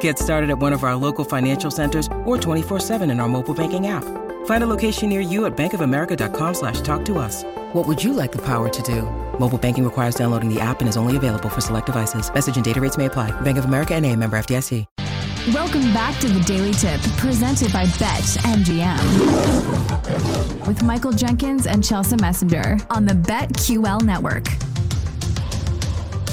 Get started at one of our local financial centers or 24-7 in our mobile banking app. Find a location near you at bankofamerica.com slash talk to us. What would you like the power to do? Mobile banking requires downloading the app and is only available for select devices. Message and data rates may apply. Bank of America and a member FDIC. Welcome back to the Daily Tip, presented by Bet MGM. With Michael Jenkins and Chelsa Messinger on the BetQL network.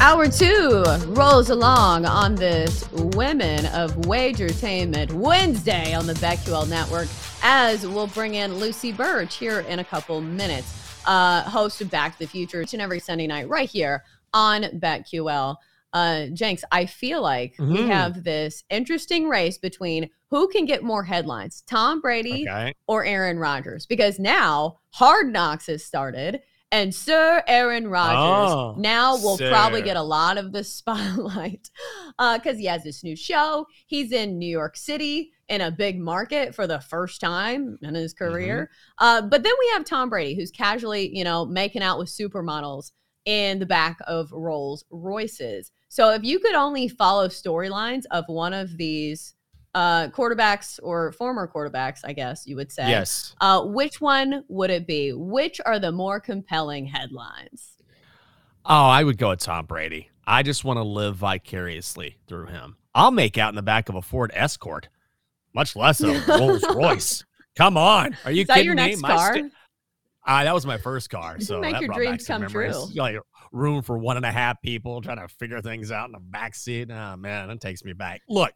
Hour two rolls along on this Women of Wagertainment Wednesday on the BetQL network as we'll bring in Lucy Burdge here in a couple minutes, uh, host of Back to the Future each and every Sunday night right here on BetQL. Uh, Jenks, I feel like mm-hmm. we have this interesting race between who can get more headlines, Tom Brady okay. or Aaron Rodgers, because now Hard Knocks has started and Sir Aaron Rodgers oh, now will sir. probably get a lot of the spotlight because uh, he has this new show. He's in New York City in a big market for the first time in his career. Mm-hmm. Uh, but then we have Tom Brady, who's casually, you know, making out with supermodels in the back of Rolls Royces. So if you could only follow storylines of one of these uh, quarterbacks or former quarterbacks, I guess you would say. Yes. Uh, which one would it be? Which are the more compelling headlines? Oh, I would go with Tom Brady. I just want to live vicariously through him. I'll make out in the back of a Ford Escort, much less a Rolls Royce. Come on, are you Is kidding your me? Next car? St- uh, that was my first car, so make that your brought dreams come memories. true. Like room for one and a half people trying to figure things out in the back seat. Oh man, that takes me back. Look,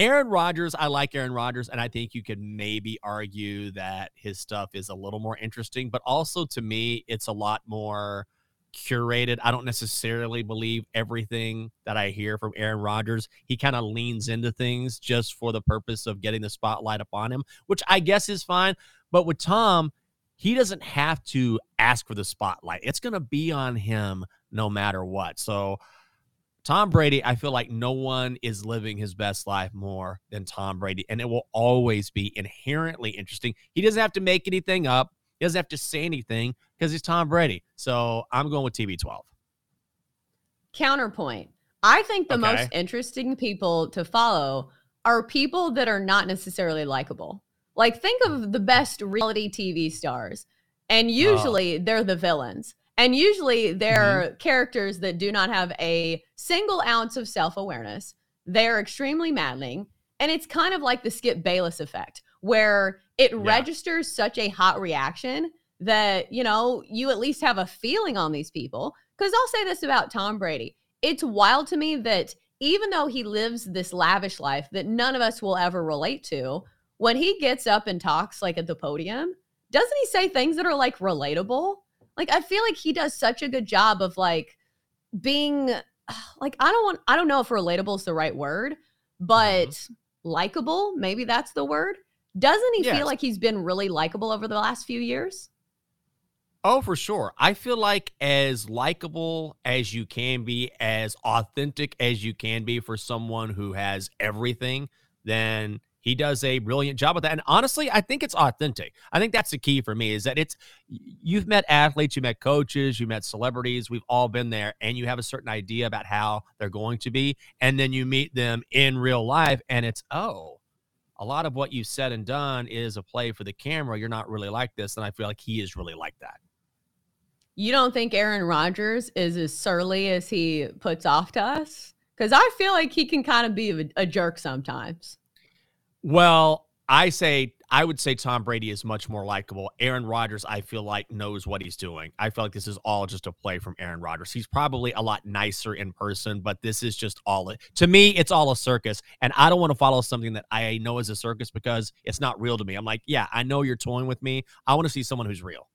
Aaron Rodgers, I like Aaron Rodgers, and I think you could maybe argue that his stuff is a little more interesting, but also to me, it's a lot more curated. I don't necessarily believe everything that I hear from Aaron Rodgers. He kind of leans into things just for the purpose of getting the spotlight upon him, which I guess is fine. But with Tom, he doesn't have to ask for the spotlight. It's going to be on him no matter what. So Tom Brady, I feel like no one is living his best life more than Tom Brady, and it will always be inherently interesting. He doesn't have to make anything up, he doesn't have to say anything because he's Tom Brady. So I'm going with TB12. Counterpoint I think the okay. most interesting people to follow are people that are not necessarily likable. Like, think of mm. the best reality TV stars, and usually oh. they're the villains. And usually they're mm-hmm. characters that do not have a single ounce of self awareness. They're extremely maddening. And it's kind of like the Skip Bayless effect, where it yeah. registers such a hot reaction that, you know, you at least have a feeling on these people. Because I'll say this about Tom Brady it's wild to me that even though he lives this lavish life that none of us will ever relate to, when he gets up and talks like at the podium, doesn't he say things that are like relatable? Like I feel like he does such a good job of like being like I don't want I don't know if relatable is the right word, but mm-hmm. likable, maybe that's the word. Doesn't he yes. feel like he's been really likable over the last few years? Oh, for sure. I feel like as likable as you can be, as authentic as you can be for someone who has everything, then he does a brilliant job with that. And honestly, I think it's authentic. I think that's the key for me is that it's you've met athletes, you met coaches, you met celebrities, we've all been there, and you have a certain idea about how they're going to be. And then you meet them in real life, and it's, oh, a lot of what you've said and done is a play for the camera. You're not really like this. And I feel like he is really like that. You don't think Aaron Rodgers is as surly as he puts off to us? Because I feel like he can kind of be a, a jerk sometimes. Well, I say I would say Tom Brady is much more likable. Aaron Rodgers, I feel like, knows what he's doing. I feel like this is all just a play from Aaron Rodgers. He's probably a lot nicer in person, but this is just all it. to me, it's all a circus. And I don't want to follow something that I know is a circus because it's not real to me. I'm like, yeah, I know you're toying with me. I want to see someone who's real.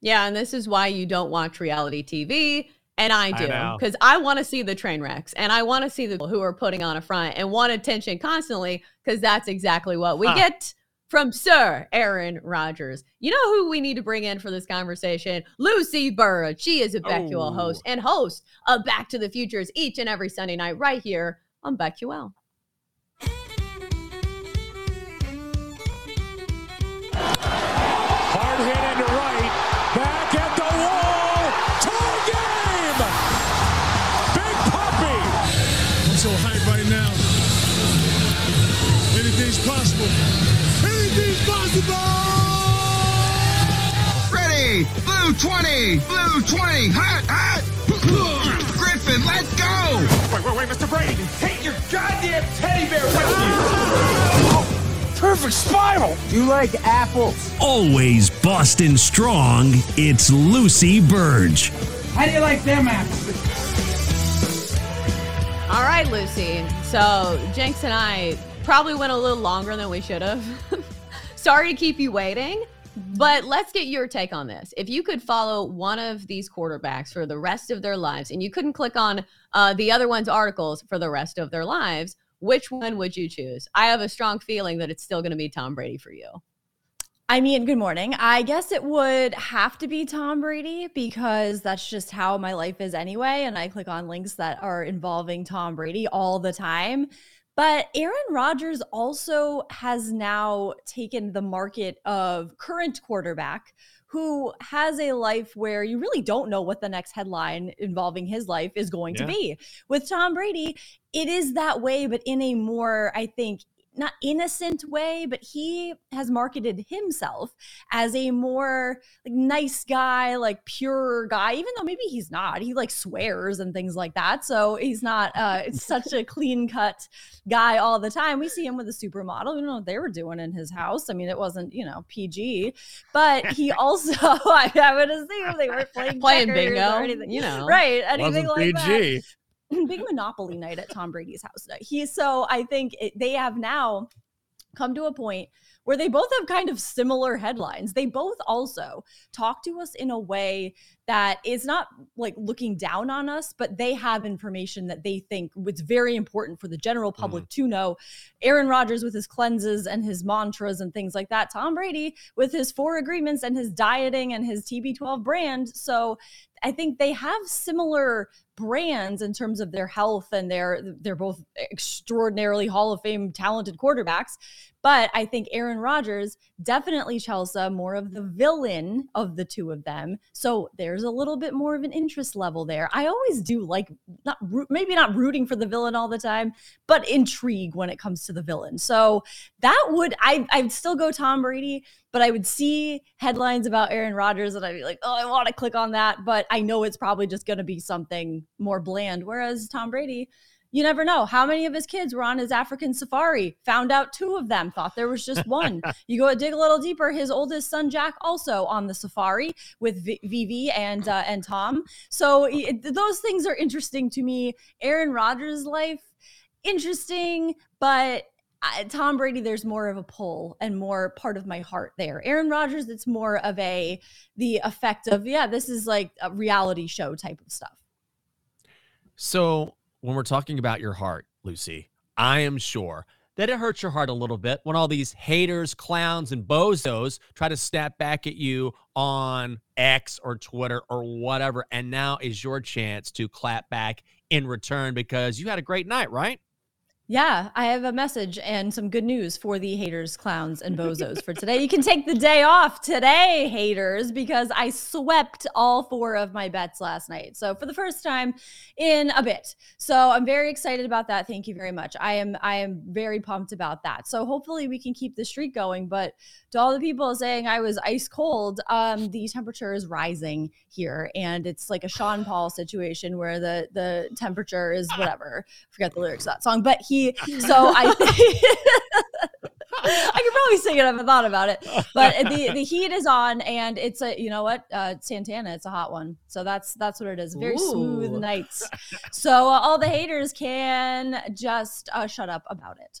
Yeah, and this is why you don't watch reality TV. And I do because I, I want to see the train wrecks and I want to see the people who are putting on a front and want attention constantly because that's exactly what we huh. get from Sir Aaron Rodgers. You know who we need to bring in for this conversation? Lucy Burdge. She is a BetQL oh. host and host of Back to the Futures each and every Sunday night right here on BetQL. Ready! Blue 20! Blue 20! Hot, hot! Griffin, let's go! Wait, wait, wait, Mr. Brady! Take your goddamn teddy bear with you! Perfect spiral! You like apples? Always Boston strong, it's Lucy Burdge. How do you like them apples? All right, Lucy. So Jenks and I probably went a little longer than we should have. Sorry to keep you waiting, but let's get your take on this. If you could follow one of these quarterbacks for the rest of their lives and you couldn't click on uh, the other one's articles for the rest of their lives, which one would you choose? I have a strong feeling that it's still going to be Tom Brady for you. I mean, good morning. I guess it would have to be Tom Brady because that's just how my life is anyway. And I click on links that are involving Tom Brady all the time. But Aaron Rodgers also has now taken the market of current quarterback who has a life where you really don't know what the next headline involving his life is going yeah. to be. With Tom Brady, it is that way, but in a more, I think, not innocent way, but he has marketed himself as a more like nice guy, like pure guy, even though maybe he's not. He like swears and things like that. So he's not uh such a clean cut guy all the time. We see him with a supermodel. We don't know what they were doing in his house. I mean, it wasn't, you know, PG, but he also I, I would assume they weren't playing playing bingo or anything. You know. Right. Anything like PG. that. Big monopoly night at Tom Brady's house. He so I think it, they have now come to a point where they both have kind of similar headlines. They both also talk to us in a way that is not like looking down on us, but they have information that they think was very important for the general public mm. to know. Aaron Rodgers with his cleanses and his mantras and things like that. Tom Brady with his four agreements and his dieting and his TB12 brand. So I think they have similar brands in terms of their health and they're they're both extraordinarily Hall of Fame talented quarterbacks. But I think Aaron Rodgers, definitely Chelsa, more of the villain of the two of them. So there's a little bit more of an interest level there. I always do like not maybe not rooting for the villain all the time, but intrigue when it comes to the villain. So that would I I'd still go Tom Brady, but I would see headlines about Aaron Rodgers and I'd be like, oh, I want to click on that, but I know it's probably just going to be something more bland. Whereas Tom Brady you never know how many of his kids were on his African safari. Found out two of them, thought there was just one. you go dig a little deeper. His oldest son Jack also on the safari with v- Vivi and uh, and Tom. So it, those things are interesting to me. Aaron Rodgers' life interesting, but uh, Tom Brady, there's more of a pull and more part of my heart there. Aaron Rodgers, it's more of a the effect of yeah, this is like a reality show type of stuff. So when we're talking about your heart, Lucy, I am sure that it hurts your heart a little bit when all these haters, clowns, and bozos try to snap back at you on X or Twitter or whatever. And now is your chance to clap back in return because you had a great night, right? Yeah, I have a message and some good news for the haters, clowns, and bozos for today. You can take the day off today, haters, because I swept all four of my bets last night. So for the first time in a bit. So I'm very excited about that. Thank you very much. I am I am very pumped about that. So hopefully we can keep the streak going. But to all the people saying I was ice cold, um, the temperature is rising here, and it's like a Sean Paul situation where the the temperature is whatever. Forget the lyrics of that song, but he. So I. I could probably sing it I thought about it. But the the heat is on, and it's a you know what uh, Santana. It's a hot one, so that's that's what it is. Very Ooh. smooth nights. So uh, all the haters can just uh, shut up about it.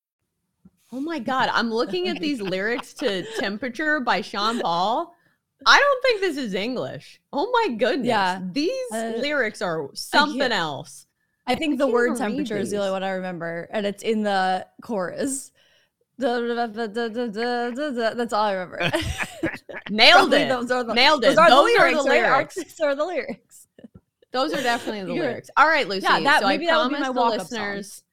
Oh my God. I'm looking at these lyrics to Temperature by Sean Paul. I don't think this is English. Oh my goodness. Yeah. These uh, lyrics are something I else. I think I the word temperature is the only one I remember, and it's in the chorus. That's all I remember. Nailed it. Those are the, Nailed it. Those are those the lyrics. Are the lyrics. Those are the lyrics. Those are definitely the lyrics. All right, Lucy. Yeah, that, so maybe I promise the listeners.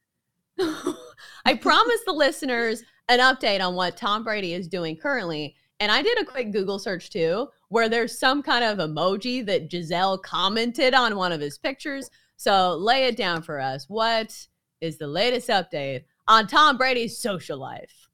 I promised the listeners an update on what Tom Brady is doing currently. And I did a quick Google search too, where there's some kind of emoji that Gisele commented on one of his pictures. So lay it down for us. What is the latest update on Tom Brady's social life?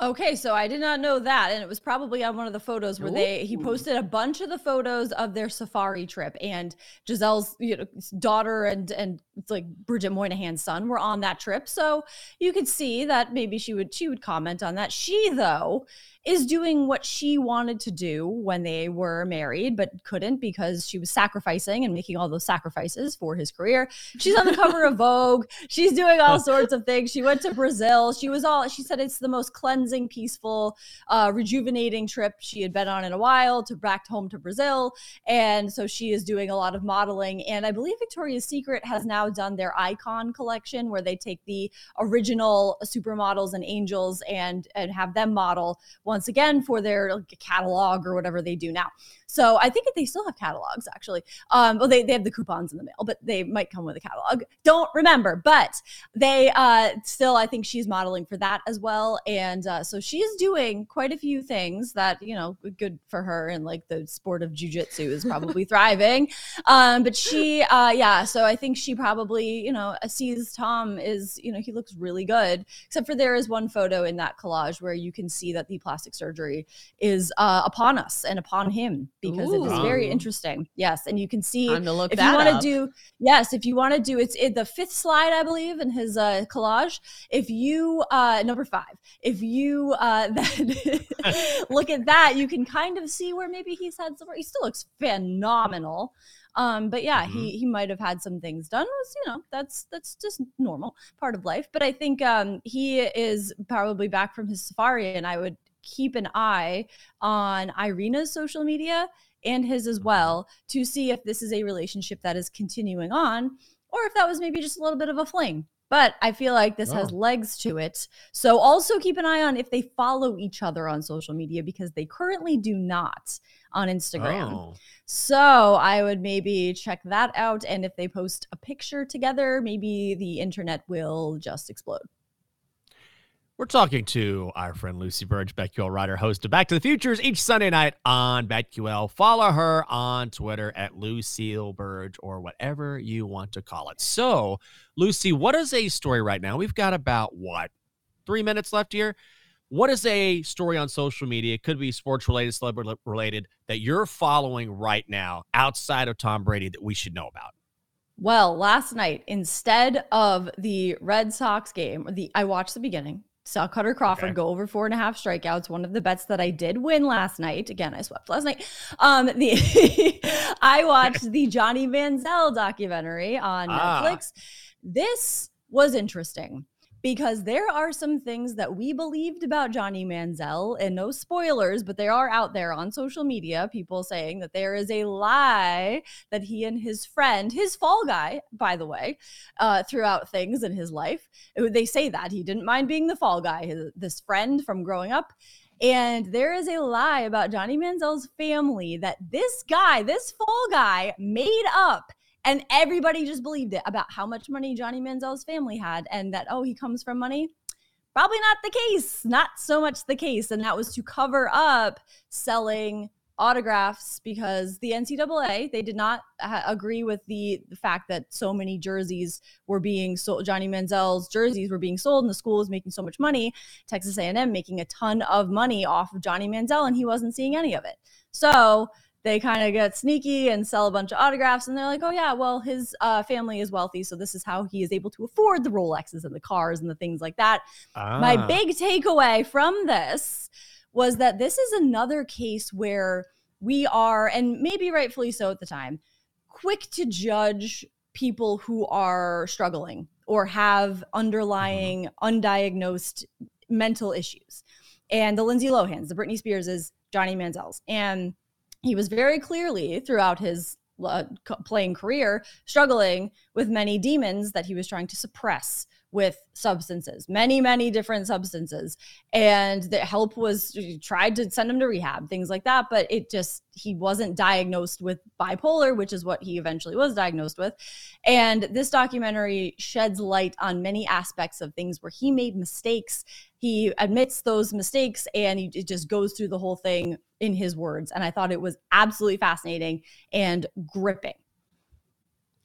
Okay, so I did not know that, and it was probably on one of the photos where Ooh. they he posted a bunch of the photos of their safari trip, and Gisele's you know daughter and and like Bridget Moynahan's son were on that trip, so you could see that maybe she would she would comment on that. She though is doing what she wanted to do when they were married, but couldn't because she was sacrificing and making all those sacrifices for his career. She's on the cover of Vogue. She's doing all sorts of things. She went to Brazil. She was all, she said it's the most cleansing, peaceful, uh, rejuvenating trip she had been on in a while to back home to Brazil. And so she is doing a lot of modeling. And I believe Victoria's Secret has now done their icon collection where they take the original supermodels and angels and, and have them model once again for their catalog or whatever they do now. So I think they still have catalogs actually. Um, well, they, they have the coupons in the mail, but they might come with a catalog. Don't remember, but they uh, still, I think she's modeling for that as well. And uh, so she's doing quite a few things that, you know, good for her. And like the sport of jujitsu is probably thriving. Um, but she, uh, yeah, so I think she probably, you know, sees Tom is, you know, he looks really good, except for there is one photo in that collage where you can see that the plastic surgery is uh, upon us and upon him because Ooh. it is very interesting. Yes, and you can see to look if you want to do yes, if you want to do it's in the fifth slide, I believe, in his uh, collage. If you uh, number five, if you uh, then look at that, you can kind of see where maybe he's had some. He still looks phenomenal. Um, but yeah, mm-hmm. he he might have had some things done. Was you know that's that's just normal part of life. But I think um, he is probably back from his safari, and I would keep an eye on Irina's social media and his as mm-hmm. well to see if this is a relationship that is continuing on or if that was maybe just a little bit of a fling. But I feel like this oh. has legs to it. So also keep an eye on if they follow each other on social media because they currently do not on Instagram. Oh. So I would maybe check that out. And if they post a picture together, maybe the internet will just explode. We're talking to our friend Lucy Burdge, BetQL writer, host of Back to the Futures each Sunday night on BetQL. Follow her on Twitter at Lucille Burdge or whatever you want to call it. So, Lucy, what is a story right now? We've got about what three minutes left here. What is a story on social media? It could be sports related, celebrity related that you're following right now outside of Tom Brady that we should know about. Well, last night, instead of the Red Sox game, the I watched the beginning saw Kutter Crawford okay. go over four and a half strikeouts. One of the bets that I did win last night. Again, I swept last night. Um, the I watched the Johnny Manziel documentary on ah. Netflix. This was interesting because there are some things that we believed about Johnny Manziel, and no spoilers, but they are out there on social media. People saying that there is a lie that he and his friend, his fall guy, by the way, uh, throughout things in his life, they say that he didn't mind being the fall guy. His, this friend from growing up. And there is a lie about Johnny Manziel's family that this guy, this fall guy, made up and everybody just believed it about how much money Johnny Manziel's family had and that, oh, he comes from money. probably not the case, not so much the case. And that was to cover up selling autographs because the NCAA they did not ha- agree with the, the fact that so many jerseys were being sold. Johnny Manziel's jerseys were being sold, and the school was making so much money. Texas A&M making a ton of money off of Johnny Manziel, and he wasn't seeing any of it. So they kind of get sneaky and sell a bunch of autographs, and they're like, "Oh yeah, well his uh, family is wealthy, so this is how he is able to afford the Rolexes and the cars and the things like that." Ah. My big takeaway from this was that this is another case where we are, and maybe rightfully so at the time, quick to judge people who are struggling or have underlying mm-hmm. undiagnosed mental issues. And the Lindsay Lohans, the Britney Spearses, Johnny Manziel's. And he was very clearly throughout his uh, playing career struggling with many demons that he was trying to suppress with substances, many, many different substances. And the help was tried to send him to rehab, things like that. But it just, he wasn't diagnosed with bipolar, which is what he eventually was diagnosed with. And this documentary sheds light on many aspects of things where he made mistakes. He admits those mistakes and he, it just goes through the whole thing in his words. And I thought it was absolutely fascinating and gripping.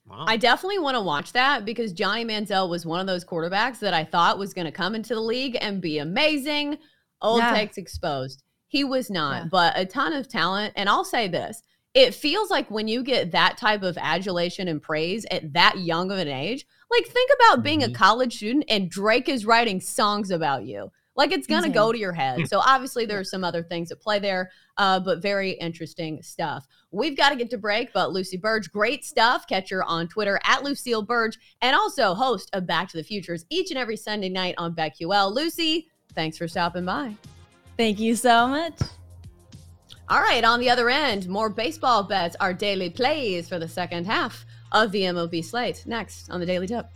Wow. I definitely want to watch that because Johnny Manziel was one of those quarterbacks that I thought was going to come into the league and be amazing. Old yeah. takes exposed. He was not, yeah. but a ton of talent. And I'll say this it feels like when you get that type of adulation and praise at that young of an age, like think about being mm-hmm. a college student and Drake is writing songs about you. Like it's gonna go to your head. So obviously there are some other things at play there, uh, but very interesting stuff. We've got to get to break, but Lucy Burdge, great stuff. Catch her on Twitter at Lucille Burdge, and also host of Back to the Futures each and every Sunday night on BetQL. Lucy, thanks for stopping by. Thank you so much. All right, on the other end, more baseball bets, our daily plays for the second half of the MLB slate. Next on the Daily Tip.